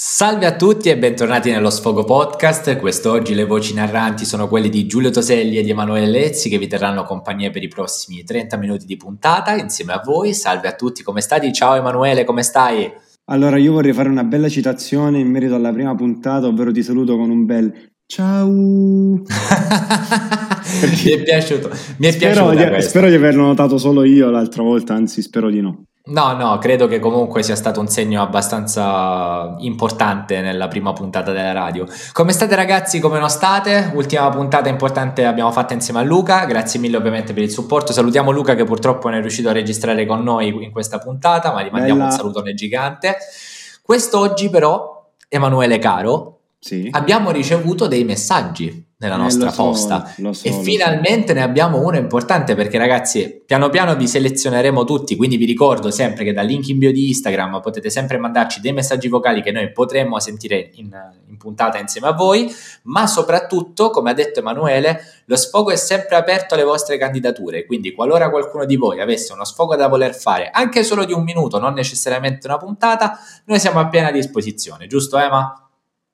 Salve a tutti e bentornati nello Sfogo Podcast. Quest'oggi le voci narranti sono quelle di Giulio Toselli e di Emanuele Lezzi che vi terranno compagnia per i prossimi 30 minuti di puntata insieme a voi. Salve a tutti, come stai? Ciao Emanuele, come stai? Allora, io vorrei fare una bella citazione in merito alla prima puntata, ovvero ti saluto con un bel ciao. mi è piaciuto, mi è spero, di, spero di averlo notato solo io l'altra volta, anzi spero di no. No, no, credo che comunque sia stato un segno abbastanza importante nella prima puntata della radio. Come state ragazzi? Come non state? Ultima puntata importante l'abbiamo fatta insieme a Luca, grazie mille ovviamente per il supporto. Salutiamo Luca che purtroppo non è riuscito a registrare con noi in questa puntata, ma gli mandiamo Bella. un salutone gigante. Quest'oggi però, Emanuele Caro, sì. abbiamo ricevuto dei messaggi nella eh, nostra so, posta so, e finalmente so. ne abbiamo uno importante perché ragazzi piano piano vi selezioneremo tutti quindi vi ricordo sempre che dal link in bio di Instagram potete sempre mandarci dei messaggi vocali che noi potremmo sentire in, in puntata insieme a voi ma soprattutto come ha detto Emanuele lo sfogo è sempre aperto alle vostre candidature quindi qualora qualcuno di voi avesse uno sfogo da voler fare anche solo di un minuto non necessariamente una puntata noi siamo a piena disposizione giusto Emma?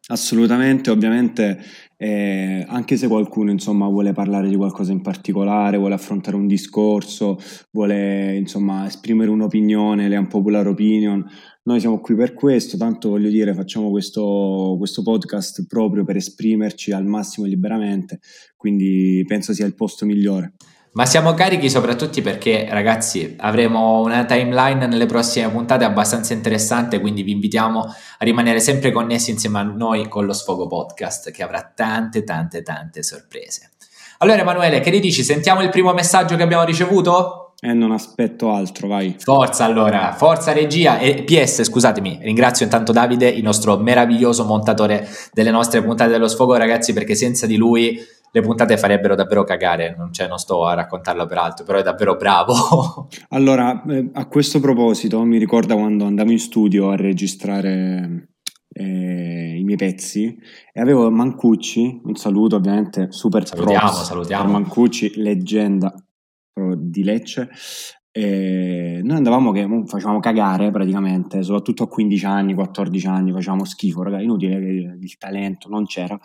Assolutamente, ovviamente eh, anche se qualcuno insomma vuole parlare di qualcosa in particolare, vuole affrontare un discorso, vuole insomma esprimere un'opinione, le unpopular opinion, noi siamo qui per questo, tanto voglio dire facciamo questo, questo podcast proprio per esprimerci al massimo liberamente, quindi penso sia il posto migliore. Ma siamo carichi soprattutto perché, ragazzi, avremo una timeline nelle prossime puntate abbastanza interessante, quindi vi invitiamo a rimanere sempre connessi insieme a noi con lo Sfogo Podcast, che avrà tante, tante, tante sorprese. Allora, Emanuele, che ne dici? Sentiamo il primo messaggio che abbiamo ricevuto? Eh, non aspetto altro, vai. Forza allora, forza regia e PS, scusatemi, ringrazio intanto Davide, il nostro meraviglioso montatore delle nostre puntate dello sfogo, ragazzi, perché senza di lui le puntate farebbero davvero cagare, non, cioè, non sto a raccontarlo per altro, però è davvero bravo. allora, eh, a questo proposito, mi ricorda quando andavo in studio a registrare eh, i miei pezzi e avevo Mancucci, un saluto ovviamente, super salutiamo, salutiamo. Mancucci, leggenda di Lecce, e noi andavamo che facevamo cagare praticamente, soprattutto a 15 anni, 14 anni, facevamo schifo, raga, inutile che il talento non c'era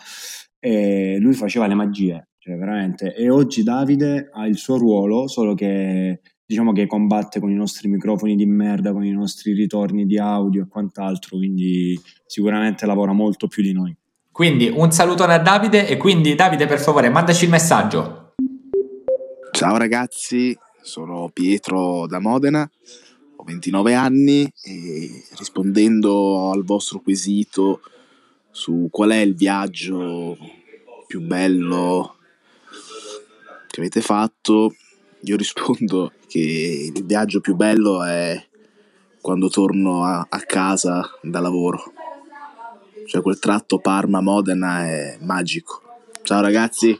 e lui faceva le magie, cioè veramente. E oggi Davide ha il suo ruolo, solo che diciamo che combatte con i nostri microfoni di merda, con i nostri ritorni di audio e quant'altro, quindi sicuramente lavora molto più di noi. Quindi un salutone a Davide e quindi Davide per favore mandaci il messaggio. Ciao ragazzi, sono Pietro da Modena, ho 29 anni e rispondendo al vostro quesito su qual è il viaggio più bello che avete fatto, io rispondo che il viaggio più bello è quando torno a, a casa da lavoro. Cioè quel tratto Parma-Modena è magico. Ciao ragazzi!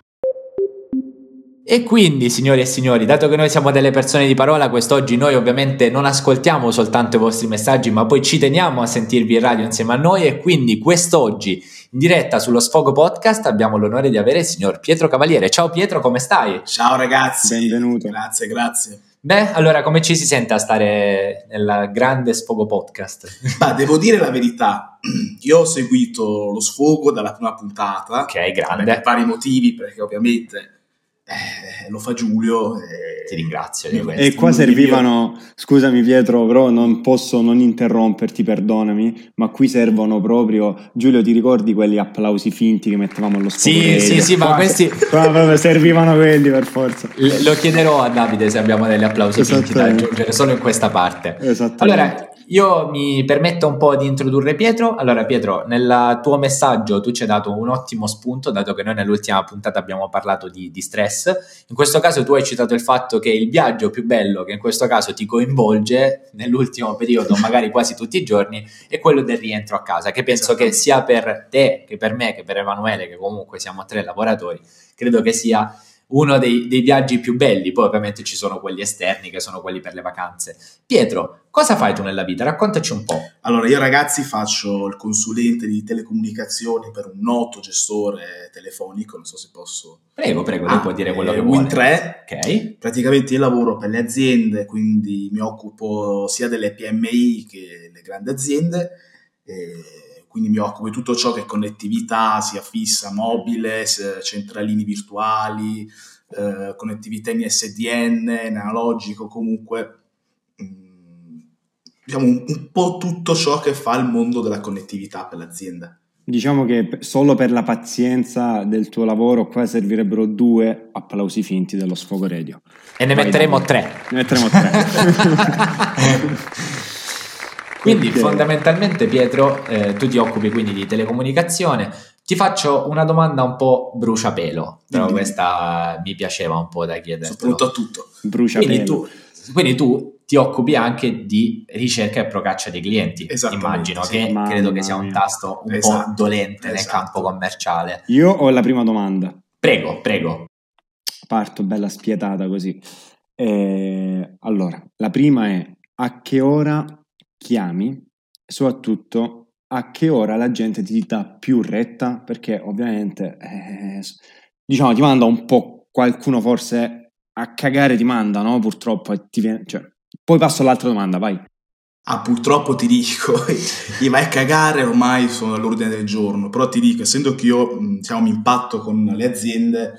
E quindi, signori e signori, dato che noi siamo delle persone di parola, quest'oggi noi ovviamente non ascoltiamo soltanto i vostri messaggi, ma poi ci teniamo a sentirvi in radio insieme a noi e quindi quest'oggi in diretta sullo Sfogo Podcast abbiamo l'onore di avere il signor Pietro Cavaliere. Ciao Pietro, come stai? Ciao ragazzi. Benvenuto. Grazie, grazie. Beh, allora come ci si sente a stare nel grande Sfogo Podcast? Ma devo dire la verità, io ho seguito lo Sfogo dalla prima puntata. Ok, grande. Per vari motivi, perché ovviamente eh, lo fa Giulio. E... Ti ringrazio. E qua servivano, scusami Pietro, però non posso non interromperti, perdonami, ma qui servono proprio, Giulio ti ricordi quegli applausi finti che mettevamo allo scopo? Sì, sì, sì, ma questi... Qua servivano quelli per forza. Lo chiederò a Davide se abbiamo degli applausi finti da aggiungere solo in questa parte. Allora, io mi permetto un po' di introdurre Pietro. Allora, Pietro, nel tuo messaggio tu ci hai dato un ottimo spunto, dato che noi nell'ultima puntata abbiamo parlato di, di, stress. In questo caso tu hai citato il fatto che il viaggio più bello che in questo caso ti coinvolge nell'ultimo periodo, magari quasi tutti i giorni, è quello del rientro a casa, che penso che sia per te, che per me, che per Emanuele, che comunque siamo tre lavoratori, credo che sia uno dei, dei, viaggi più belli, poi ovviamente ci sono quelli esterni che sono quelli per le vacanze. Pietro, cosa fai tu nella vita? Raccontaci un po'. Allora, io ragazzi faccio il consulente di telecomunicazioni per un noto gestore telefonico, non so se posso... Prego, prego, lei ah, può dire quello eh, che vuole. Win3, ok. Praticamente io lavoro per le aziende, quindi mi occupo sia delle PMI che delle grandi aziende. Eh, quindi mi occupo di tutto ciò che è connettività, sia fissa, mobile, centralini virtuali, eh, connettività in SDN, in analogico, comunque mm, diciamo un, un po' tutto ciò che fa il mondo della connettività per l'azienda. Diciamo che solo per la pazienza del tuo lavoro qua servirebbero due applausi finti dello sfogo radio. E ne Vai, metteremo Davide. tre. Ne metteremo tre. Quindi Ok. fondamentalmente Pietro, eh, tu ti occupi quindi di telecomunicazione. Ti faccio una domanda un po' bruciapelo, però Dimmi. questa mi piaceva un po' da chiederti. Sono pronto a tutto. Brucia Quindi tu, quindi tu ti occupi anche di ricerca e procaccia dei clienti. Immagino sì. che credo che sia un tasto un Esatto, po' dolente nel esatto. campo commerciale. Io ho la prima domanda. Prego, prego. Parto bella spietata così. Eh, allora, la prima è a che ora chiami soprattutto a che ora la gente ti dà più retta perché ovviamente eh, diciamo ti manda un po' qualcuno forse a cagare ti manda, no? Purtroppo e ti viene, cioè, poi passo all'altra domanda, vai. Ah, purtroppo ti dico, i vai a cagare ormai sono all'ordine del giorno, però ti dico, essendo che io diciamo, mi impatto con le aziende,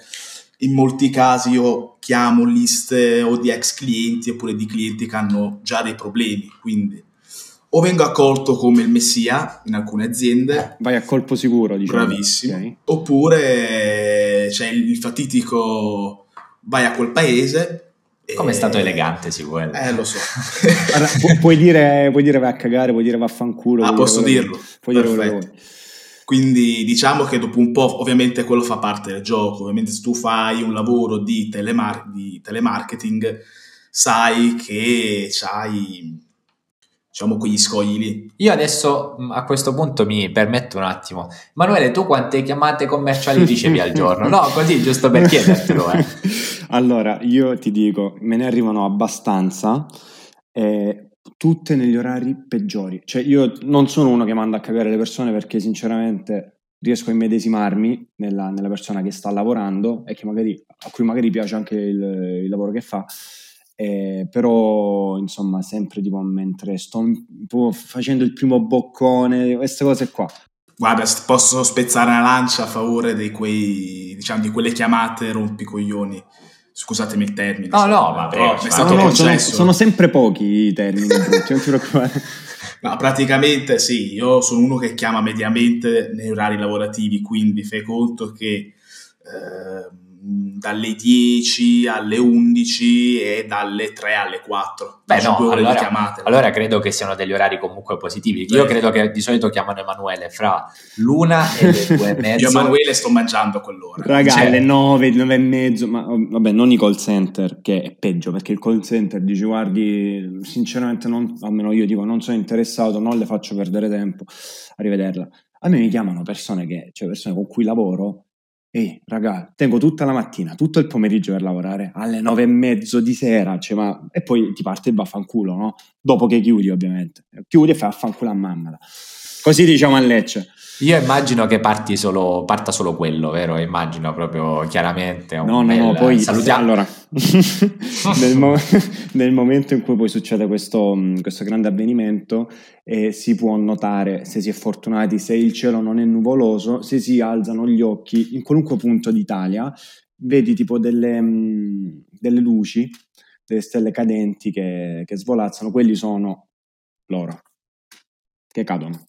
in molti casi io chiamo liste o di ex clienti oppure di clienti che hanno già dei problemi, quindi o vengo accolto come il messia in alcune aziende, Vai a colpo sicuro, diciamo. bravissimo, ok? oppure c'è il, il fatitico vai a quel paese. e- Come è stato elegante, sì, quello. Eh, lo so. Guarda, pu- puoi, dire, puoi dire vai a cagare, puoi dire vaffanculo. Ah, posso dire dirlo? Puoi dire quello. Quindi diciamo che dopo un po', ovviamente quello fa parte del gioco, ovviamente se tu fai un lavoro di, telemar- di telemarketing, sai che c'hai, diciamo, quegli scogli lì. Io adesso mh, a questo punto mi permetto un attimo. Manuele, tu quante chiamate commerciali ricevi al giorno? No, così giusto per chiedertelo. Eh. Allora, io ti dico, me ne arrivano abbastanza, eh, tutte negli orari peggiori. Cioè, io non sono uno che manda a cagare le persone perché sinceramente riesco a immedesimarmi nella, nella persona che sta lavorando e che magari, a cui magari piace anche il, il lavoro che fa. Eh, però insomma sempre tipo mentre sto facendo il primo boccone queste cose qua Guarda, posso spezzare una lancia a favore di, quei, diciamo, di quelle chiamate rompicoglioni. Scusatemi il termine. No, no, però prego, mi è stato No, no, sono, sono sempre pochi i termini brutti, non ti preoccupare No, praticamente sì, io sono uno che chiama mediamente nei orari lavorativi, quindi fai conto che ehm, dalle 10 alle 11 e dalle 3 alle 4. Beh, Faccio no, allora, chiamate. allora credo che siano degli orari comunque positivi. Io Beh. credo che di solito chiamano Emanuele fra l'una e le due e mezzo. Io Emanuele sto mangiando a quell'ora. Raga, Cioè- alle 9, 9 e mezzo, ma oh, vabbè, non i call center, che è peggio, perché il call center dici, guardi, sinceramente, non, almeno io dico, non sono interessato, non le faccio perdere tempo, arrivederla. A me mi chiamano persone che, cioè persone con cui lavoro, ehi, raga, tengo tutta la mattina, tutto il pomeriggio per lavorare, alle 9 e mezzo di sera, cioè, ma... e poi ti parte il vaffanculo, no? Dopo che chiudi, ovviamente. Chiudi e fai affanculo a mamma. Così diciamo a Lecce. Io immagino che parti solo, parta solo quello, vero? Immagino proprio chiaramente. un No, no, bel- no, poi salutiamo. allora, nel, mo- nel momento in cui poi succede questo, mh, questo grande avvenimento, eh, si può notare se si è fortunati, se il cielo non è nuvoloso, se si alzano gli occhi in qualunque punto d'Italia, vedi tipo delle, mh, delle luci, delle stelle cadenti che, che svolazzano, quelli sono loro che cadono.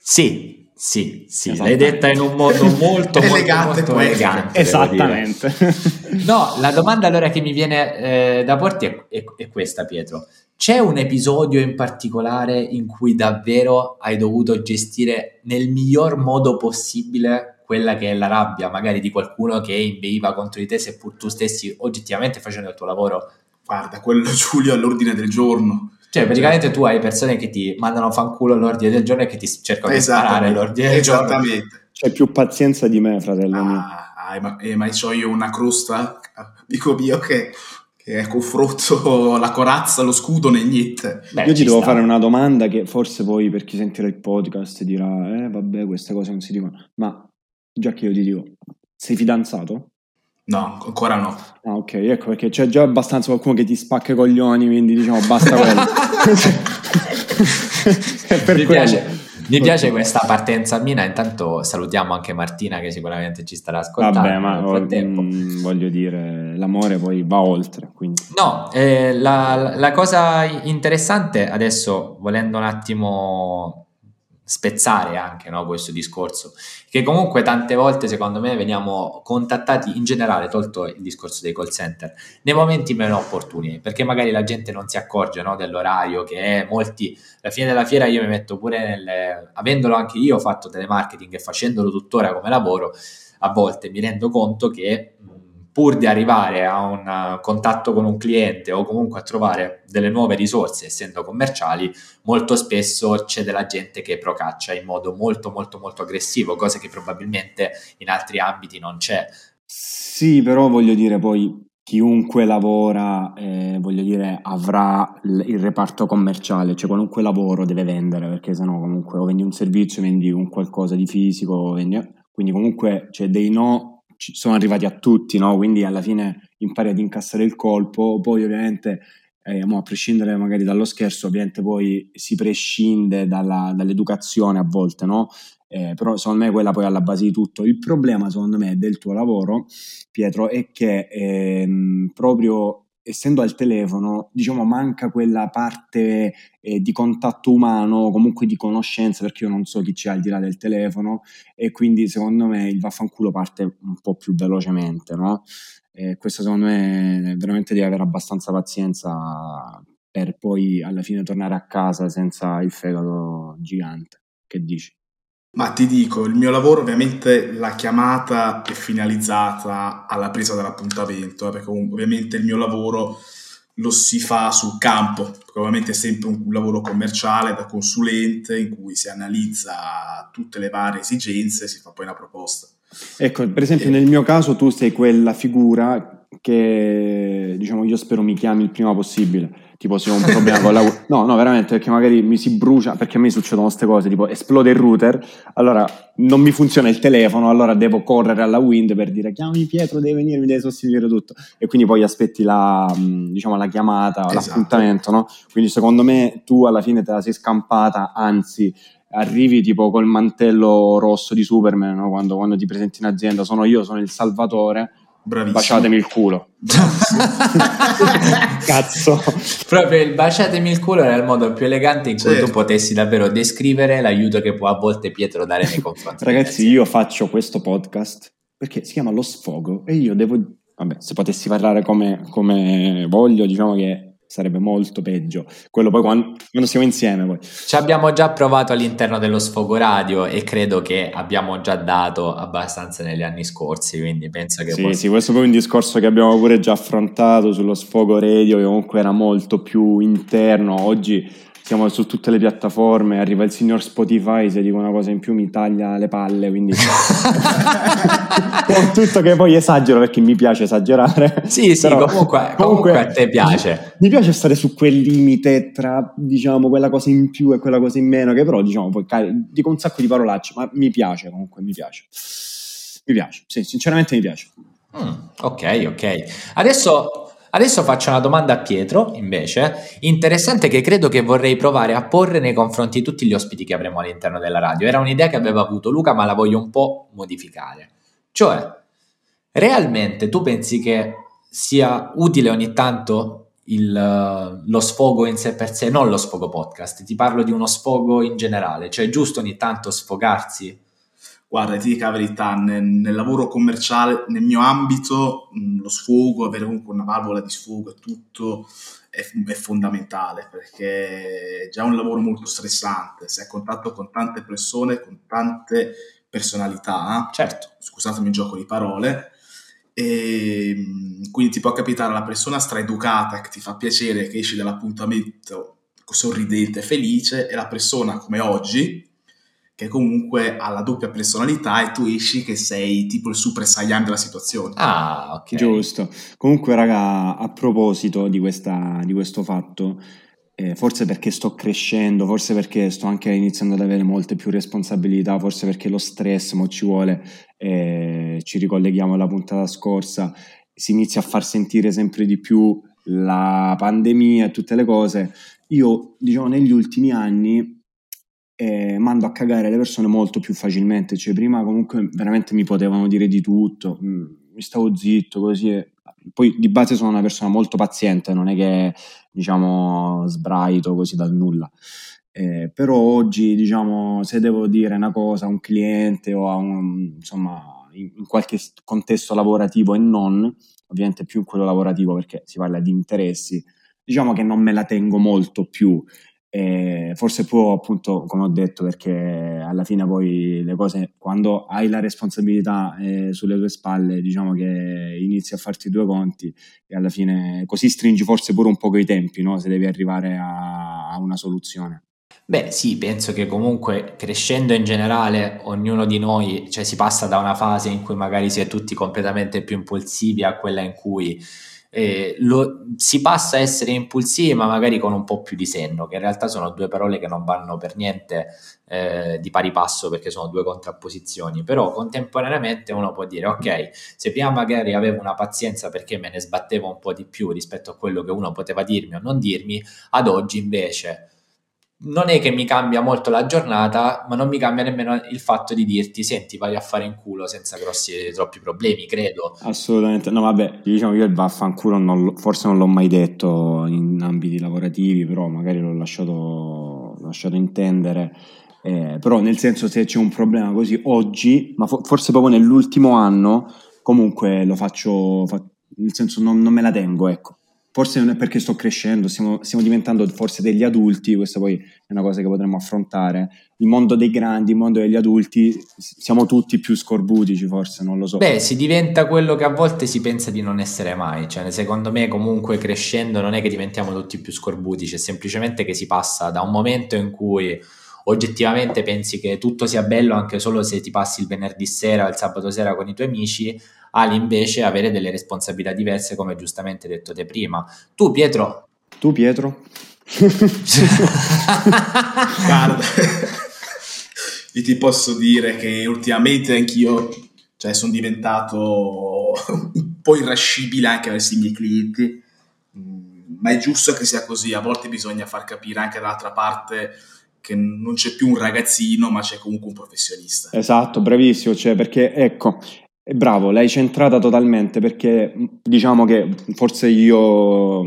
Sì, sì, sì, l'hai detta in un modo molto, molto, Elegante, molto poetica. elegante. Esattamente. No, la domanda allora che mi viene eh, da porti è, è- è questa, Pietro. C'è un episodio in particolare in cui davvero hai dovuto gestire nel miglior modo possibile quella che è la rabbia, magari di qualcuno che inveiva contro di te, seppur tu stessi oggettivamente facendo il tuo lavoro? Guarda, quello Giulio all'ordine del giorno. Cioè, praticamente tu hai persone che ti mandano fanculo all'ordine del giorno e che ti cercano di sparare all'ordine del giorno. Esattamente. C'è più pazienza di me, fratello mio. Ah, ah, ma, eh, ma c'ho io una crosta, dico mio, che, che confronto la corazza, lo scudo né niente. Beh, Io ti devo sta. fare una domanda che forse poi per chi sentirà il podcast dirà, eh vabbè, queste cose non si dicono. Ma già che io ti dico, sei fidanzato? No, ancora no. Ah, ok, ecco perché c'è già abbastanza qualcuno che ti spacca i coglioni, quindi diciamo basta quello. Mi, quello. piace, Mi piace questa partenza mina, intanto salutiamo anche Martina che sicuramente ci starà ascoltando. Vabbè, ma mh, mm, voglio dire, l'amore poi va oltre. Quindi. No, eh, la, la cosa interessante adesso, volendo un attimo spezzare anche no, questo discorso, che comunque tante volte secondo me veniamo contattati in generale, tolto il discorso dei call center, nei momenti meno opportuni, perché magari la gente non si accorge no, dell'orario che è, molti, alla fine della fiera io mi metto pure nelle, avendolo anche io fatto telemarketing e facendolo tuttora come lavoro, a volte mi rendo conto che pur di arrivare a un uh, contatto con un cliente o comunque a trovare delle nuove risorse, essendo commerciali, molto spesso c'è della gente che procaccia in modo molto molto molto aggressivo, cosa che probabilmente in altri ambiti non c'è. Sì, però voglio dire poi chiunque lavora, eh, voglio dire, avrà il reparto commerciale, cioè qualunque lavoro deve vendere, perché sennò comunque o vendi un servizio, vendi un qualcosa di fisico, vendi... quindi comunque c'è dei no sono arrivati a tutti, no? quindi alla fine impari ad incassare il colpo, poi ovviamente eh, a prescindere magari dallo scherzo, ovviamente poi si prescinde dalla, dall'educazione a volte, no? Eh, però secondo me quella poi è alla base di tutto. Il problema secondo me del tuo lavoro, Pietro, è che ehm, proprio essendo al telefono, diciamo, manca quella parte eh, di contatto umano, comunque di conoscenza, perché io non so chi c'è al di là del telefono, e quindi secondo me il vaffanculo parte un po' più velocemente, no? E questo secondo me veramente devi avere abbastanza pazienza per poi alla fine tornare a casa senza il fegato gigante. Che dici? Ma ti dico, il mio lavoro ovviamente la chiamata è finalizzata alla presa dell'appuntamento, eh, perché ovviamente il mio lavoro lo si fa sul campo, perché ovviamente è sempre un lavoro commerciale da consulente in cui si analizza tutte le varie esigenze e si fa poi una proposta. Ecco, per esempio e... nel mio caso tu sei quella figura che diciamo io spero mi chiami il prima possibile tipo se ho un problema con la no no veramente perché magari mi si brucia perché a me succedono queste cose tipo esplode il router allora non mi funziona il telefono allora devo correre alla wind per dire chiamami Pietro devi venire mi devi sostituire tutto e quindi poi aspetti la diciamo la chiamata esatto. l'appuntamento no quindi secondo me tu alla fine te la sei scampata anzi arrivi tipo col mantello rosso di Superman no? quando, quando ti presenti in azienda sono io sono il salvatore Bravissimo. Baciatemi il culo. Cazzo. Proprio il baciatemi il culo era il modo più elegante in cui certo. tu potessi davvero descrivere l'aiuto che può a volte Pietro dare nei confronti. Ragazzi, io faccio questo podcast perché si chiama Lo Sfogo e io devo... Vabbè, se potessi parlare come, come voglio, diciamo che sarebbe molto peggio. Quello poi quando, quando siamo insieme. Poi. Ci abbiamo già provato all'interno dello sfogo radio e credo che abbiamo già dato abbastanza negli anni scorsi, quindi penso che... Sì, possa... sì, questo è poi un discorso che abbiamo pure già affrontato sullo sfogo radio, che comunque era molto più interno. Oggi siamo su tutte le piattaforme, arriva il signor Spotify, se dico una cosa in più mi taglia le palle, quindi tutto che poi esagero perché mi piace esagerare. Sì, sì, Però, comunque, comunque, comunque, a te piace. Mi piace stare su quel limite tra, diciamo, quella cosa in più e quella cosa in meno, che però, diciamo, poi dico un sacco di parolacce, ma mi piace comunque, mi piace. Mi piace, sì, sinceramente mi piace. Mm, ok, ok. Adesso Adesso faccio una domanda a Pietro, invece, interessante che credo che vorrei provare a porre nei confronti di tutti gli ospiti che avremo all'interno della radio. Era un'idea che aveva avuto Luca, ma la voglio un po' modificare. Cioè, realmente tu pensi che sia utile ogni tanto il, lo sfogo in sé per sé, non lo sfogo podcast, ti parlo di uno sfogo in generale, cioè è giusto ogni tanto sfogarsi guarda, ti dico la verità, nel, nel lavoro commerciale, nel mio ambito, mh, lo sfogo, avere comunque una valvola di sfogo e tutto è, è, fondamentale perché è già un lavoro molto stressante, sei a contatto con tante persone, con tante personalità, certo. scusatemi il gioco di parole, e quindi ti può capitare la persona straeducata che ti fa piacere, che esci dall'appuntamento sorridente, felice, e la persona come oggi, che comunque ha la doppia personalità e tu esci che sei tipo il super saiyan della situazione. Ah, ok. Giusto. Comunque, raga, a proposito di, questa, di questo fatto, eh, forse perché sto crescendo, forse perché sto anche iniziando ad avere molte più responsabilità, forse perché lo stress mo ci vuole, eh, ci ricolleghiamo alla puntata scorsa, si inizia a far sentire sempre di più la pandemia e tutte le cose. Io, diciamo, negli ultimi anni e mando a cagare le persone molto più facilmente. Cioè, prima comunque veramente mi potevano dire di tutto, mm, mi stavo zitto così. E... Poi di base sono una persona molto paziente, non è che diciamo sbraito così dal nulla. Eh, però oggi, diciamo, se devo dire una cosa a un cliente o a un, insomma, in, in qualche contesto lavorativo e non, ovviamente più in quello lavorativo perché si parla di interessi, diciamo che non me la tengo molto più. Eh, forse può appunto, come ho detto, perché alla fine poi le cose, quando hai la responsabilità eh, sulle tue spalle, diciamo che inizi a farti due conti e alla fine così stringi forse pure un po' i tempi, no? se devi arrivare a, a una soluzione. Beh, sì, penso che comunque crescendo in generale, ognuno di noi, cioè si passa da una fase in cui magari si è tutti completamente più impulsivi a quella in cui eh, lo, si passa a essere impulsivi, ma magari con un po' più di senno, che in realtà sono due parole che non vanno per niente eh, di pari passo perché sono due contrapposizioni, però contemporaneamente uno può dire ok, se prima magari avevo una pazienza perché me ne sbattevo un po' di più rispetto a quello che uno poteva dirmi o non dirmi, ad oggi invece non è che mi cambia molto la giornata, ma non mi cambia nemmeno il fatto di dirti senti vai a fare in culo senza grossi troppi problemi, credo. Assolutamente, no vabbè, diciamo io il vaffanculo non, forse non l'ho mai detto in ambiti lavorativi, però magari l'ho lasciato, lasciato intendere. Eh, però nel senso se c'è un problema così oggi, ma fo- forse proprio nell'ultimo anno, comunque lo faccio, fa- nel senso non, non me la tengo, ecco forse non è perché sto crescendo, stiamo, stiamo, diventando forse degli adulti, questa poi è una cosa che potremmo affrontare. Il mondo dei grandi, il mondo degli adulti, siamo tutti più scorbutici forse, non lo so. Beh, si diventa quello che a volte si pensa di non essere mai, cioè secondo me comunque crescendo non è che diventiamo tutti più scorbutici, è semplicemente che si passa da un momento in cui oggettivamente pensi che tutto sia bello anche solo se ti passi il venerdì sera o il sabato sera con i tuoi amici, Ali invece avere delle responsabilità diverse come giustamente detto te prima. Tu Pietro? Tu Pietro? Guarda, io ti posso dire che ultimamente anch'io cioè, sono diventato un po' irascibile anche verso i miei clienti, mm, ma è giusto che sia così, a volte bisogna far capire anche dall'altra parte che non c'è più un ragazzino, ma c'è comunque un professionista. Esatto, bravissimo, cioè perché ecco, bravo, l'hai centrata totalmente perché diciamo che forse io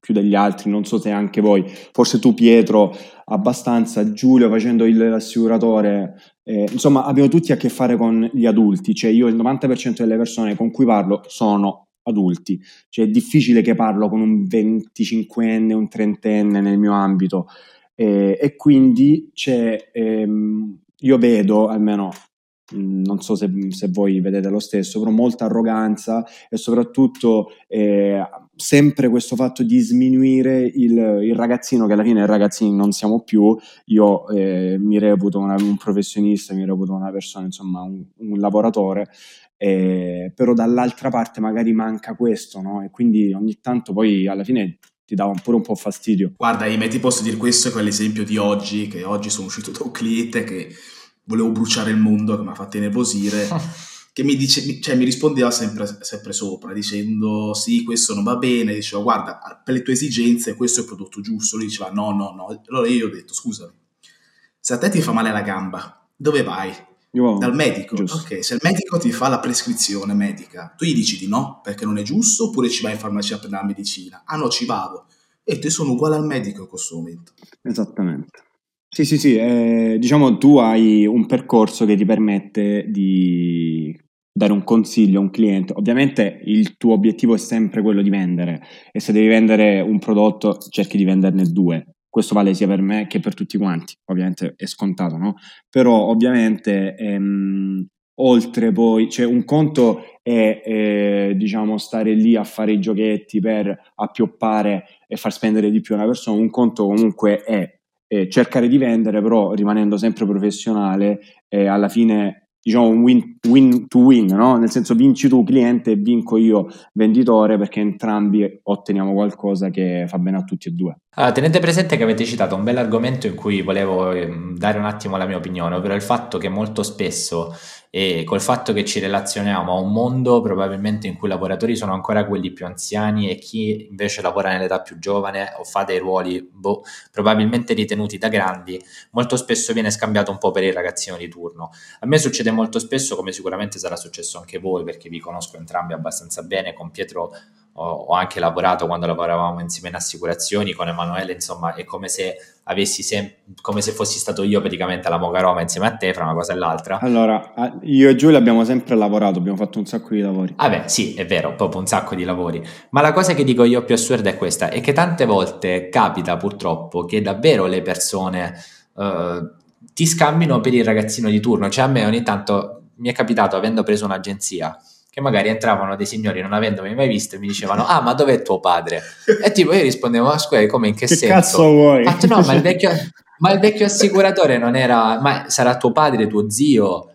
più degli altri, non so se anche voi, forse tu Pietro abbastanza, Giulio facendo l'assicuratore, eh, insomma abbiamo tutti a che fare con gli adulti, cioè io il 90% delle persone con cui parlo sono adulti, cioè è difficile che parlo con un 25enne, un 30enne nel mio ambito. Eh, e quindi c'è, ehm, io vedo almeno non so se, se, voi vedete lo stesso, però molta arroganza e soprattutto eh, sempre questo fatto di sminuire il, il, ragazzino, che alla fine ragazzini non siamo più, io eh, mi reputo una, un professionista, mi reputo una persona, insomma un, un lavoratore, eh, però dall'altra parte magari manca questo, no? E quindi ogni tanto poi alla fine ti dà pure un po' fastidio. Guarda, Ime, ti posso dire questo è l'esempio di oggi, che oggi sono uscito da un cliente che volevo bruciare il mondo, che mi ha fatto innervosire, che mi, dice, cioè, mi rispondeva sempre, sempre, sopra, dicendo sì, questo non va bene, diceva guarda, per le tue esigenze questo è il prodotto giusto, lui diceva no, no, no, allora io ho detto scusami, se a te ti fa male la gamba, dove vai? Io, Dal medico. Giusto. Ok, se il medico ti fa la prescrizione medica, tu gli dici di no perché non è giusto oppure ci vai in farmacia per la medicina? Ah no, ci vado. E te sono uguale al medico in questo momento. Esattamente. Sì, sì, sì, eh, diciamo tu hai un percorso che ti permette di dare un consiglio a un cliente. Ovviamente il tuo obiettivo è sempre quello di vendere e se devi vendere un prodotto cerchi di venderne due questo vale sia per me che per tutti quanti, ovviamente è scontato, no? Però ovviamente ehm, oltre poi, cioè un conto è eh, diciamo stare lì a fare i giochetti per appioppare e far spendere di più una persona, un conto comunque è eh, cercare di vendere però rimanendo sempre professionale e alla fine diciamo un win, win to win, no? nel senso vinci tu cliente e vinco io venditore perché entrambi otteniamo qualcosa che fa bene a tutti e due. Allora, tenete presente che avete citato un bel argomento in cui volevo ehm, dare un attimo la mia opinione, ovvero il fatto che molto spesso e col fatto che ci relazioniamo a un mondo probabilmente in cui i lavoratori sono ancora quelli più anziani e chi invece lavora nell'età più giovane o fa dei ruoli boh, probabilmente ritenuti da grandi, molto spesso viene scambiato un po' per il ragazzino di turno. A me succede molto spesso, come sicuramente sarà successo anche voi, perché vi conosco entrambi abbastanza bene, con Pietro ho, ho, anche lavorato quando lavoravamo insieme in assicurazioni con Emanuele, insomma, è come se avessi sem- come se fossi stato io praticamente alla Moga Roma insieme a te fra una cosa e l'altra. Allora, io e Giulia abbiamo sempre lavorato, abbiamo fatto un sacco di lavori. Ah sì, è vero, proprio un sacco di lavori. Ma la cosa che dico io più assurda è questa, è che tante volte capita purtroppo che davvero le persone uh, ti scambino per il ragazzino di turno. Cioè a me ogni tanto mi è capitato, avendo preso un'agenzia, che magari entravano dei signori non avendomi mai visto e mi dicevano ah ma dov'è tuo padre? E tipo io rispondevo ma scusa come in che, che senso? cazzo vuoi? Fatto, no ma il, vecchio, ma il vecchio assicuratore non era ma sarà tuo padre, tuo zio?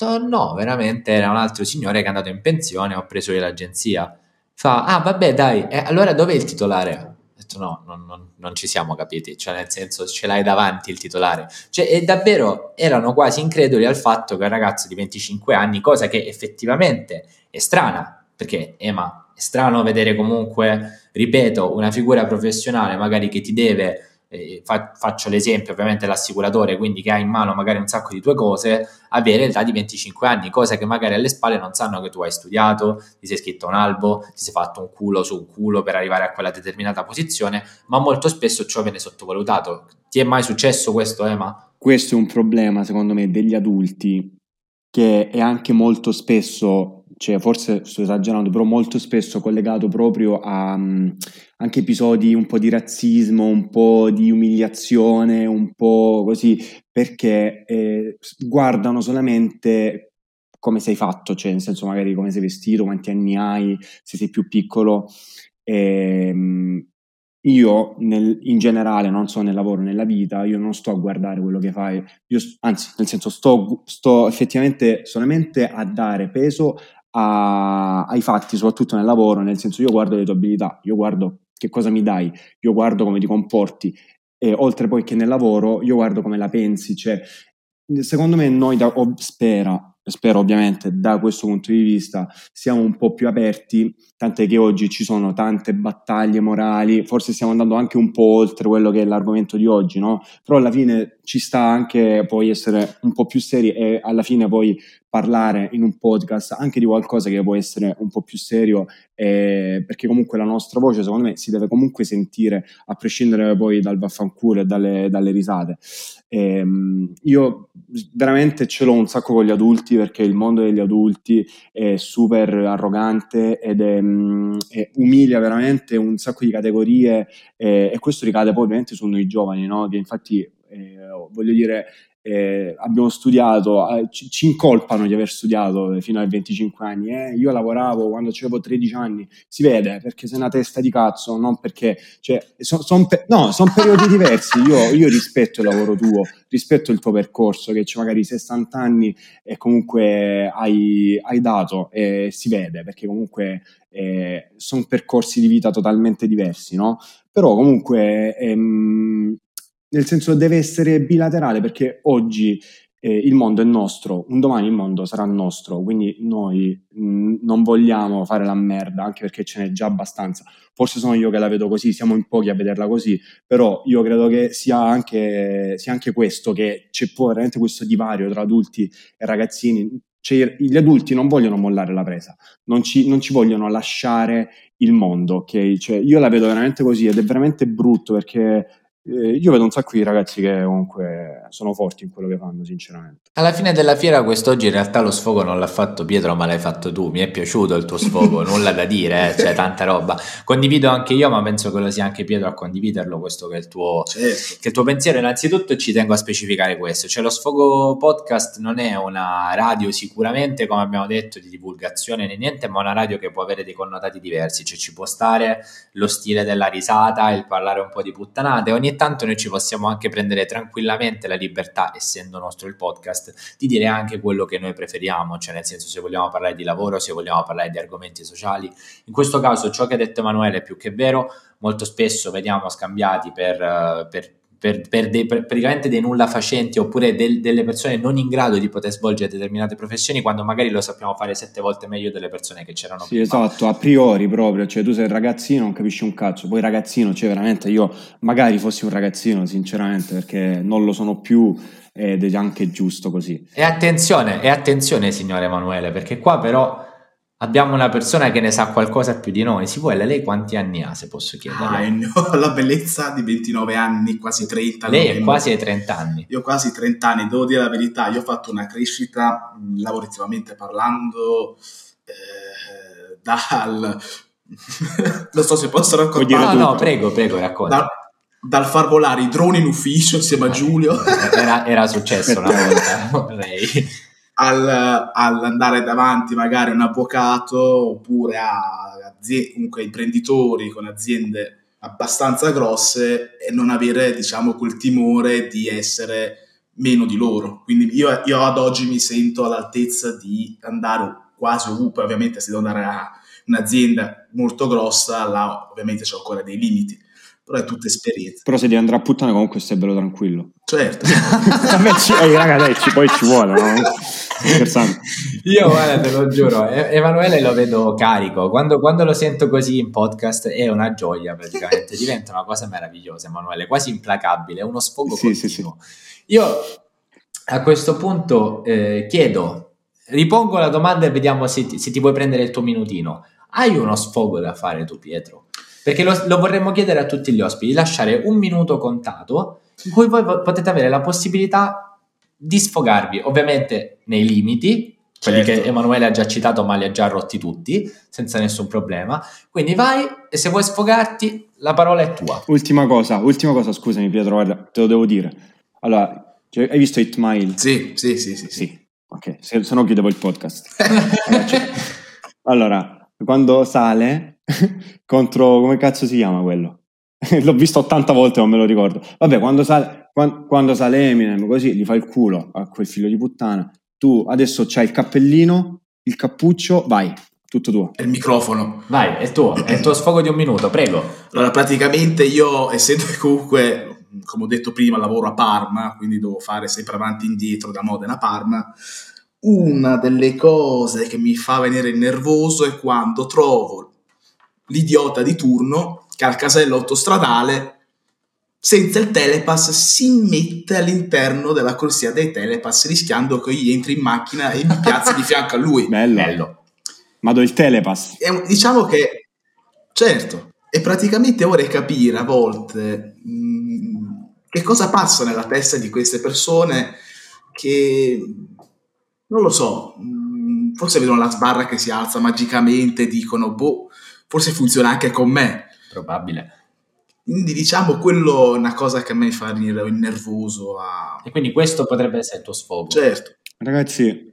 No veramente era un altro signore che è andato in pensione ho preso io l'agenzia fa ah vabbè dai eh, allora dov'è il titolare? Detto no, non, non, non, ci siamo capiti, cioè nel senso ce l'hai davanti il titolare. Cioè, e davvero erano quasi increduli al fatto che un ragazzo di 25 anni, cosa che effettivamente è strana, perché Ema, è strano vedere comunque, ripeto, una figura professionale magari che ti deve eh, fa, faccio l'esempio ovviamente l'assicuratore, quindi che ha in mano magari un sacco di tue cose, avere l'età di 25 anni, cosa che magari alle spalle non sanno che tu hai studiato, ti sei scritto un albo, ti sei fatto un culo su un culo per arrivare a quella determinata posizione, ma molto spesso ciò viene sottovalutato. Ti è mai successo questo, Ema? Questo è un problema, secondo me, degli adulti che è anche molto spesso, cioè forse sto esagerando, però molto spesso collegato proprio a um, anche episodi un po' di razzismo, un po' di umiliazione, un po' così, perché eh, guardano solamente come sei fatto, cioè nel senso magari come sei vestito, quanti anni hai, se sei più piccolo. Ehm, io nel, in generale, non so nel lavoro, nella vita, io non sto a guardare quello che fai, io, anzi, nel senso sto, sto effettivamente solamente a dare peso a, ai fatti, soprattutto nel lavoro, nel senso io guardo le tue abilità, io guardo che cosa mi dai, io guardo come ti comporti e oltre poi che nel lavoro io guardo come la pensi, cioè secondo me noi da, oh, spera, spero ovviamente da questo punto di vista siamo un po' più aperti, tant'è che oggi ci sono tante battaglie morali, forse stiamo andando anche un po' oltre quello che è l'argomento di oggi, no? Però alla fine ci sta anche poi essere un po' più seri e alla fine poi parlare in un podcast anche di qualcosa che può essere un po' più serio, eh, perché comunque la nostra voce secondo me si deve comunque sentire a prescindere poi dal vaffanculo e dalle, dalle risate. Eh, io veramente ce l'ho un sacco con gli adulti perché il mondo degli adulti è super arrogante ed è, mm, è umilia veramente un sacco di categorie eh, e questo ricade poi ovviamente su noi giovani, no? che infatti eh, voglio dire eh, abbiamo studiato, eh, ci, ci, incolpano di aver studiato fino ai 25 anni. Eh? Io lavoravo quando avevo 13 anni, si vede perché sei una testa di cazzo, non perché, cioè, sono son pe- no, sono periodi diversi. Io, io, rispetto il lavoro tuo, rispetto il tuo percorso, che magari 60 anni e comunque hai, hai dato e si vede perché comunque eh, sono percorsi di vita totalmente diversi, no? Però comunque ehm, nel senso deve essere bilaterale perché oggi eh, il mondo è nostro, un domani il mondo sarà nostro, quindi noi mh, mm, non vogliamo fare la merda, anche perché ce n'è già abbastanza. Forse sono io che la vedo così, siamo in pochi a vederla così, però io credo che sia anche, sia anche questo, che c'è veramente questo divario tra adulti e ragazzini. Cioè, gli adulti non vogliono mollare la presa, non ci, non ci vogliono lasciare il mondo, ok? Cioè, io la vedo veramente così ed è veramente brutto perché eh, io vedo un sacco di ragazzi che comunque sono forti in quello che fanno, sinceramente. Alla fine della fiera, quest'oggi in realtà lo sfogo non l'ha fatto Pietro, ma l'hai fatto tu. Mi è piaciuto il tuo sfogo, nulla da dire, eh, cioè tanta roba. Condivido anche io, ma penso che lo sia anche Pietro a condividerlo. Questo che è il tuo, certo. che il tuo pensiero. Innanzitutto, ci tengo a specificare questo: cioè, lo sfogo podcast non è una radio, sicuramente, come abbiamo detto, di divulgazione né niente, ma una radio che può avere dei connotati diversi. Cioè, ci può stare lo stile della risata, il parlare un po' di puttanate. Ogni tanto noi ci possiamo anche prendere tranquillamente la libertà, essendo nostro il podcast, di dire anche quello che noi preferiamo, cioè nel senso se vogliamo parlare di lavoro, se vogliamo parlare di argomenti sociali. In questo caso ciò che ha detto Emanuele è più che vero, molto spesso vediamo scambiati per, per per, per dei, per, praticamente dei nulla facenti oppure del, delle persone non in grado di poter svolgere determinate professioni quando magari lo sappiamo fare sette volte meglio delle persone che c'erano sì, prima. esatto, a priori proprio, cioè tu sei ragazzino non capisci un cazzo, poi ragazzino, cioè veramente io magari fossi un ragazzino sinceramente perché non lo sono più ed è anche giusto così. E attenzione, e attenzione signore Emanuele, perché qua però abbiamo una persona che ne sa qualcosa più di noi. Si vuole, lei quanti anni ha, se posso chiedere? Ah, la bellezza di 29 anni, quasi 30. Lei è quasi ai 30 anni. Io ho quasi 30 anni, devo dire la verità, io ho fatto una crescita, lavorativamente parlando, eh, dal... non so se posso raccontare. No, no, prego, prego, racconta. Da dal far volare i droni in ufficio insieme a Giulio. Era, era successo una volta, al, all'andare davanti magari a un avvocato oppure a aziende, comunque imprenditori con aziende abbastanza grosse e non avere diciamo quel timore di essere meno di loro. Quindi io, io ad oggi mi sento all'altezza di andare quasi ovunque, ovviamente se devo andare a un'azienda molto grossa, là ovviamente c'è ancora dei limiti però è tutta esperienza. Però se devi andare a puttana comunque stai bello tranquillo. Certo. ci, eh, raga, dai, ci, poi ci vuole, no? Scherzando. Io, guarda, te lo giuro, Emanuele lo vedo carico. Quando, quando, lo sento così in podcast è una gioia praticamente. Diventa una cosa meravigliosa, Emanuele, quasi implacabile, è uno sfogo sì, continuo. Sì, sì. Io a questo punto eh, chiedo, ripongo la domanda e vediamo se ti, se ti puoi prendere il tuo minutino. Hai uno sfogo da fare tu, Pietro? Perché lo, lo, vorremmo chiedere a tutti gli ospiti, lasciare un minuto contato in cui voi potete avere la possibilità di sfogarvi, ovviamente nei limiti, quelli certo. che Emanuele ha già citato ma li ha già rotti tutti, senza nessun problema. Quindi vai e se vuoi sfogarti la parola è tua. Ultima cosa, ultima cosa, scusami Pietro, guarda, te lo devo dire. Allora, cioè, hai visto Hit Mile? Sì, sì, sì, sì. sì. Ok, se, se no chiudevo il podcast. allora, allora, quando sale contro come cazzo si chiama quello? L'ho visto 80 volte, non me lo ricordo. Vabbè, quando sale, quando, quando sale Eminem così gli fa il culo a quel figlio di puttana. Tu adesso c'hai il cappellino, il cappuccio, vai, tutto tuo. E il microfono. Vai, è tuo, è il tuo sfogo di un minuto, prego. Allora, praticamente io, essendo che comunque, come ho detto prima, lavoro a Parma, quindi devo fare sempre avanti e indietro da Modena a Parma, una delle cose che mi fa venire nervoso è quando trovo l'idiota di turno che al casello autostradale senza il telepass si mette all'interno della corsia dei telepass rischiando che io entri in macchina e mi piazzi di fianco a lui. Bello. Bello. Ma do il telepass. E, diciamo che, certo, e praticamente vorrei capire a volte mh, mm, che cosa passa nella testa di queste persone che, non lo so, mh, mm, forse vedono la sbarra che si alza magicamente, dicono, boh, forse funziona anche con me. Probabile. Quindi diciamo quello è una cosa che a me fa venire nervoso. A... E quindi questo potrebbe essere il tuo sfogo. Certo. Ragazzi,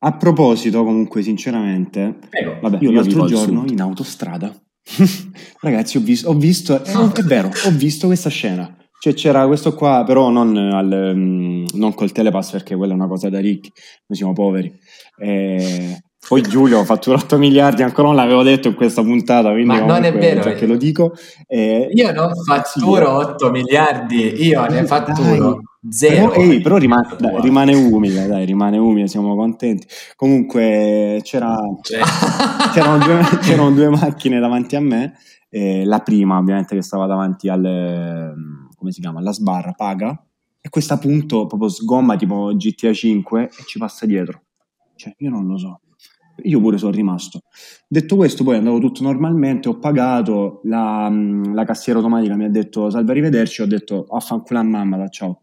a proposito comunque sinceramente, Prego. vabbè, io, io l'altro giorno in autostrada, ragazzi ho visto, ho visto eh, è vero, ho visto questa scena. Cioè c'era questo qua, però non, al, um, non col telepass perché quella è una cosa da ricchi, noi siamo poveri. Eh, poi Giulio ha fatturato 8 miliardi, ancora non l'avevo detto in questa puntata, quindi Ma non è vero, perché lo dico. Eh, io non fatturo 8 miliardi, io ne fatturo dai. zero. Però, ehi, però rimane, dai, rimane, umile, dai, rimane umile, siamo contenti. Comunque c'era, c'erano, due, c'erano, due, macchine davanti a me, eh, la prima ovviamente che stava davanti al, come si chiama, alla sbarra, paga, e questa appunto proprio sgomma tipo GTA 5 e ci passa dietro. Cioè, io non lo so. Io pure sono rimasto. Detto questo, poi andavo tutto normalmente, ho pagato, la, la cassiera automatica mi ha detto salve arrivederci, ho detto affanculo a mamma, ciao.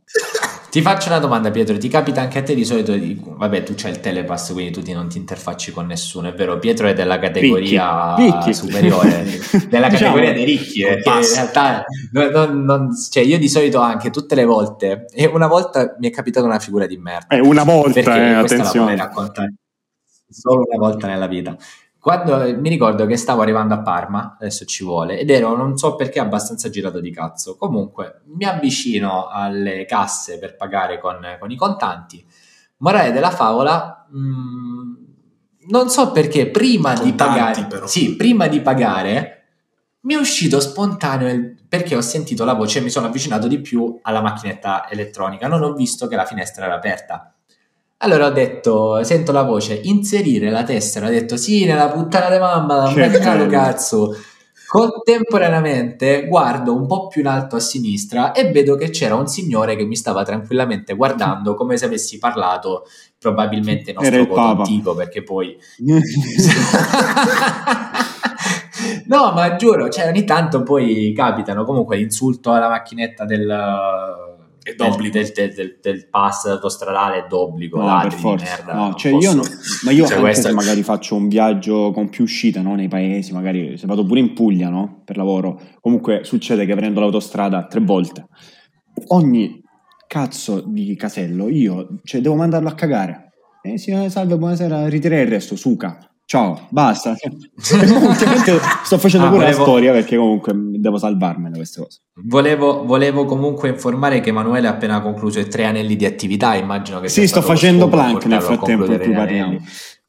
Ti faccio una domanda Pietro, ti capita anche a te di solito, di, vabbè tu c'hai il telepass quindi tu ti non ti interfacci con nessuno, è vero? Pietro è della categoria ricchi. superiore, della diciamo, categoria dei ricchi, perché in realtà non, non, cioè io di solito anche tutte le volte, e una volta mi è capitata una figura di merda. Eh, una volta, eh, attenzione. La raccontare solo una volta nella vita. Quando mi ricordo che stavo arrivando a Parma, adesso ci vuole, ed ero non so perché abbastanza girato di cazzo. Comunque mi avvicino alle casse per pagare con, con i contanti. Morale della favola, mh, mm, non so perché prima contanti, di pagare, però. sì, prima di pagare mi è uscito spontaneo il- perché ho sentito la voce e mi sono avvicinato di più alla macchinetta elettronica, non ho visto che la finestra era aperta. Allora ho detto, sento la voce, inserire la tessera, ho detto sì, nella puttana di mamma, da un bello. cazzo. Contemporaneamente guardo un po' più in alto a sinistra e vedo che c'era un signore che mi stava tranquillamente guardando come se avessi parlato probabilmente il nostro il voto antico perché poi no, ma giuro, cioè ogni tanto poi capitano comunque l'insulto alla macchinetta del, del, del, del, del- pass autostradale è d'obbligo, No, ladri per forza. merda. No, cioè posso- io no- ma io Cioè, anche questo- se magari faccio un viaggio con più uscite no, nei paesi, magari se vado pure in Puglia no, per lavoro, comunque succede che prendo l'autostrada tre volte. Ogni cazzo di casello io cioè, devo mandarlo a cagare. Eh sì, eh, salve, buonasera, ritirare il resto, suca. Ciao, basta. Sto facendo Ah, pure volevo- la storia perché comunque devo salvarmene queste cose. Volevo, volevo comunque informare che Emanuele ha appena concluso i tre anelli di attività. Immagino che Sì, sto facendo plank nel frattempo in cui parliamo.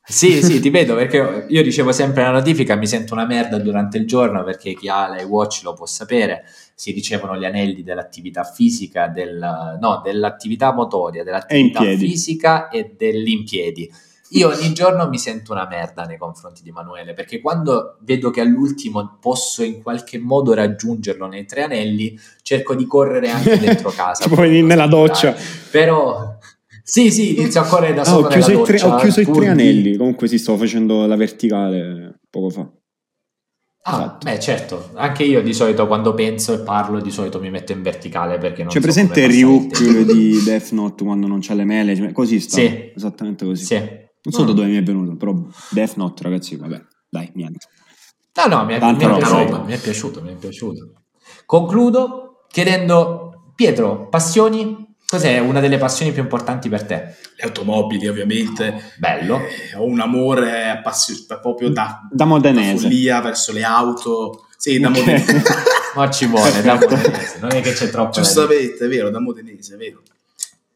Sì, sì, ti vedo perché io ricevo sempre la notifica, mi sento una merda durante il giorno perché chi ha l'iWatch lo può sapere. Si ricevono gli anelli dell'attività fisica, del, no, dell'attività motoria, dell'attività piedi. fisica e dell'impiedi. Io ogni giorno mi sento una merda nei confronti di Emanuele perché quando vedo che all'ultimo posso in qualche modo raggiungerlo nei tre anelli, cerco di correre anche dentro casa. Tipo nella doccia. Però sì, sì, inizio a correre da Ah, solo ho, chiuso i tre, doccia, ho chiuso i pur tre anelli. Comunque sì, stavo facendo la verticale poco fa. Ah, Esatto. beh, certo, anche io di solito quando penso e parlo di solito mi metto in verticale perché non C'è so presente Ryuk di Death Note quando non c'ha le mele? Cioè, Così sta. Sì. Esattamente così. Sì. Non so da Mm. dove mi è venuto, però Death Note, ragazzi, vabbè, dai, niente. No, no, mi è, mi è piaciuto, mi è piaciuto, mi è piaciuto. Concludo chiedendo, Pietro, passioni? Cos'è una delle passioni più importanti per te? Le automobili, ovviamente. Bello. Eh, ho un amore appassio- proprio da, Da da modenese. follia verso le auto. Sì, da Ok. modenese. Ma ci vuole, da modenese, non è che c'è troppo da. Giustamente, è vero, da modenese, è vero.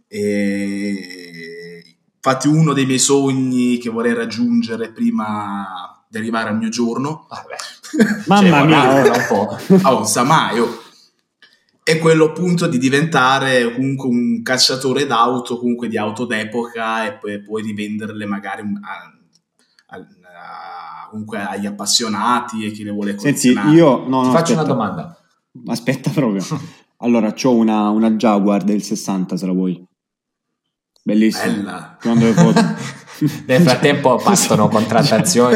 E... Infatti uno dei miei sogni che vorrei raggiungere prima di arrivare al mio giorno, Vabbè. Mamma Cioè, mia. guarda, un po'. a un samaio, è quello appunto di diventare comunque un cacciatore d'auto, comunque di auto d'epoca e poi, poi rivenderle magari a- a- a- comunque agli appassionati e chi le vuole Senti, io... No, Ti no, faccio aspetta. una domanda. Aspetta proprio. Allora, c'ho una, una Jaguar del 60, se la vuoi. Bellissima. Bella. Le foto. Nel frattempo partono contrattazioni.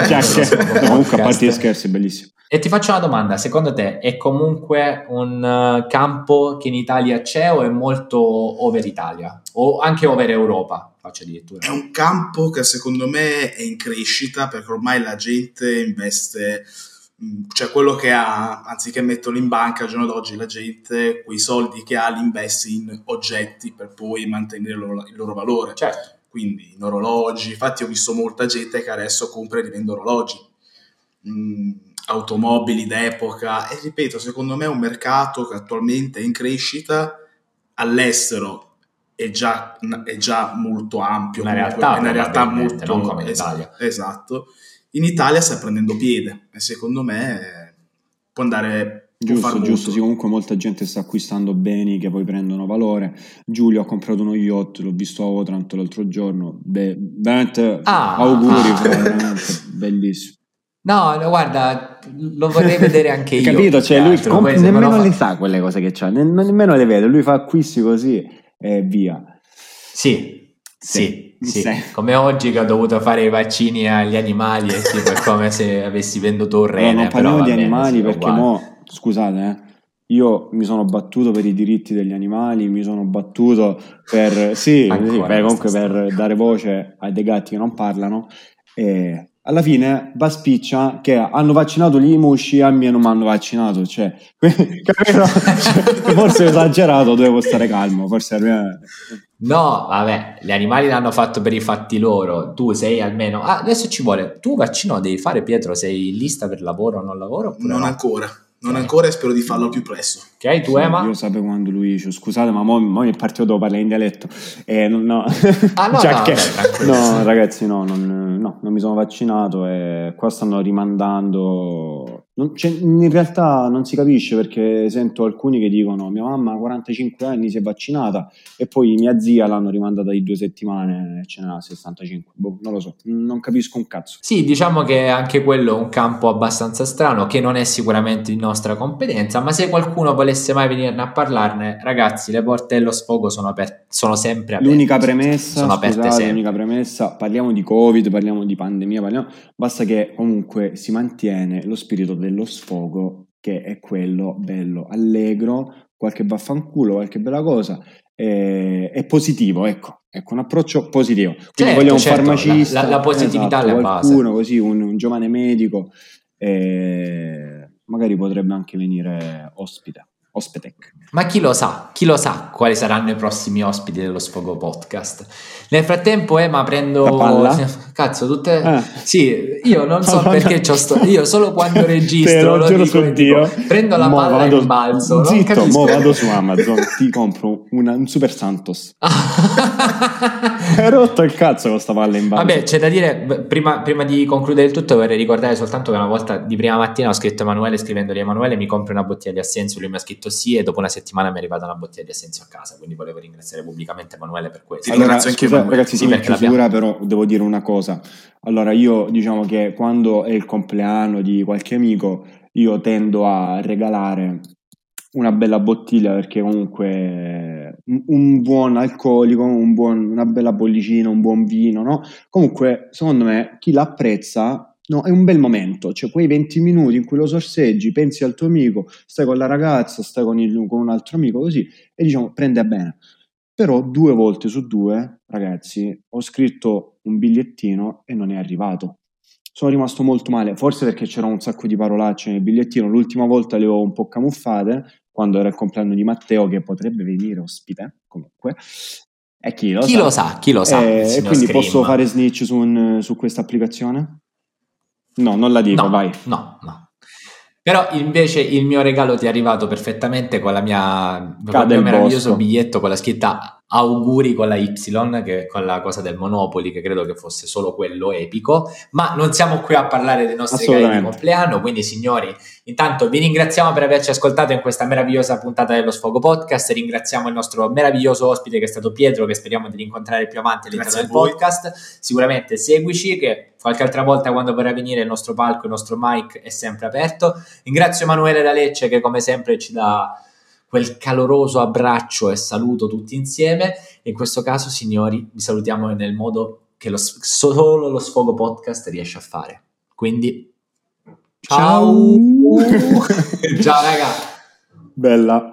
Comunque, a parte gli scherzi, è bellissimo. E ti faccio una domanda, secondo te è comunque un eh, campo che in Italia c'è o è molto over Italia? O anche over Europa, faccio addirittura. È un campo che secondo me è in crescita perché ormai la gente investe, cioè quello che ha, anziché metterlo in banca al giorno d'oggi, la gente quei soldi che ha li investe in oggetti per poi mantenere il loro, il loro valore. Certo. Quindi in orologi, infatti ho visto molta gente che adesso compra e rivende orologi, mh, automobili d'epoca e ripeto, secondo me è un mercato che attualmente è in crescita all'estero è già, è già molto ampio. Una comunque, realtà, è una realtà molto non come in Italia. esatto. In Italia sta prendendo piede e secondo me eh, può andare Giusto, giusto, sì, comunque molta gente sta acquistando beni che poi prendono valore. Giulio ha comprato uno yacht, l'ho visto a Otranto l'altro giorno. Beh, veramente Ah, auguri, ah. veramente bellissimo. No, no, guarda, lo vorrei vedere anche io. Capito? Cioè, lui altro. comp- nemmeno fa- le sa quelle cose che c'ha, ne- nemmeno le vede. Lui fa acquisti così e via. Sì, sì, Sì, sì. Come oggi che ho dovuto fare i vaccini agli animali, è tipo è come se avessi venduto un rene. non però parliamo di animali perché mo, scusate, eh, io mi sono battuto per i diritti degli animali, mi sono battuto per, sì, sì, per- comunque per dare voce ai dei gatti che non parlano e alla fine va spiccia che hanno vaccinato gli musci a me non mi hanno vaccinato cioè? Cioè, forse ho esagerato dovevo stare calmo forse me- No, vabbè, gli animali l'hanno fatto per i fatti loro. Tu sei almeno. Ah, adesso ci vuole. Tu vaccino devi fare, Pietro? Sei in lista per lavoro o non lavoro? Oppure Non no? ancora, non ancora e spero di farlo al più presto. Ok, tu, Sì, Ema? io sapevo quando lui dice scusate ma mo, mo mi è partito dopo parlare in dialetto e non, no. Ah, no, Cioè no, che- no ragazzi no non, no non mi sono vaccinato e qua stanno rimandando in realtà non si capisce perché sento alcuni che dicono mia mamma a 45 anni si è vaccinata e poi mia zia l'hanno rimandata di due settimane e ce n'ha 65. Boh, non lo so, non capisco un cazzo. Sì, diciamo che anche quello è un campo abbastanza strano che non è sicuramente di nostra competenza, ma se qualcuno volesse mai venirne a parlarne, ragazzi, le porte dello sfogo sono, aperte, sono sempre aperte. L'unica premessa, sono aperte scusate, sempre. l'unica premessa, parliamo di Covid, parliamo di pandemia, parliamo, basta che comunque si mantiene lo spirito dello sfogo che è quello bello, allegro, qualche vaffanculo, qualche bella cosa, eh, è positivo, ecco, ecco, un approccio positivo. Quindi certo, voglio un certo, farmacista, la, la, la positività esatto, qualcuno così, un, un, giovane medico, eh, magari potrebbe anche venire ospite. Ospitec. Ma chi lo sa, chi lo sa quali saranno i prossimi ospiti dello Sfogo Podcast. Nel frattempo, Ema, prendo... Cazzo, tutte... Eh. Sì, io non so perché c'ho sto... Io solo quando registro lo dico, su dico, prendo la mo palla vado... e balzo. Zitto, mo vado su Amazon, ti compro una, un Super Santos. Hai rotto il cazzo con sta palla in balzo. Vabbè, c'è da dire, prima, prima, di concludere il tutto vorrei ricordare soltanto che una volta di prima mattina ho scritto Emanuele scrivendogli Emanuele mi compri una bottiglia di Assenzio, lui mi ha scritto sì e dopo una settimana mi è arrivata una bottiglia di Assenzio a casa, quindi volevo ringraziare pubblicamente Emanuele per questo. Allora, anche scusa, ragazzi, sì, in chiusura però devo dire una cosa. Allora, io diciamo che quando è il compleanno di qualche amico, io tendo a regalare una bella bottiglia perché comunque un buon alcolico, un buon, una bella bollicina, un buon vino, no? Comunque, secondo me, chi l'apprezza No, è un bel momento, cioè quei 20 minuti in cui lo sorseggi, pensi al tuo amico, stai con la ragazza, stai con, il, con un altro amico, così, e diciamo prende a bene. Però due volte su due, ragazzi, ho scritto un bigliettino e non è arrivato. Sono rimasto molto male, forse perché c'era un sacco di parolacce nel bigliettino. L'ultima volta le ho un po' camuffate, quando era il compleanno di Matteo, che potrebbe venire ospite, comunque. E chi lo chi sa. Lo sa chi lo sa, E, e quindi Scream. posso fare snitch su, su questa applicazione? No, non la dico, no, vai. No, no. Però invece il mio regalo ti è arrivato perfettamente con la mia con il meraviglioso biglietto con la scritta auguri con la Y, che con la cosa del Monopoli, che credo che fosse solo quello epico, ma non siamo qui a parlare dei nostri regali di compleanno, quindi signori, intanto vi ringraziamo per averci ascoltato in questa meravigliosa puntata dello Sfogo Podcast, ringraziamo il nostro meraviglioso ospite che è stato Pietro, che speriamo di rincontrare più avanti all'interno del podcast, sicuramente seguici, che qualche altra volta quando vorrà venire il nostro palco, il nostro mic è sempre aperto, ringrazio Emanuele da Lecce che come sempre ci dà quel caloroso abbraccio e saluto tutti insieme. In questo caso, signori, vi salutiamo nel modo che lo, solo lo Sfogo Podcast riesce a fare. Quindi, ciao! Ciao, ciao raga! Bella.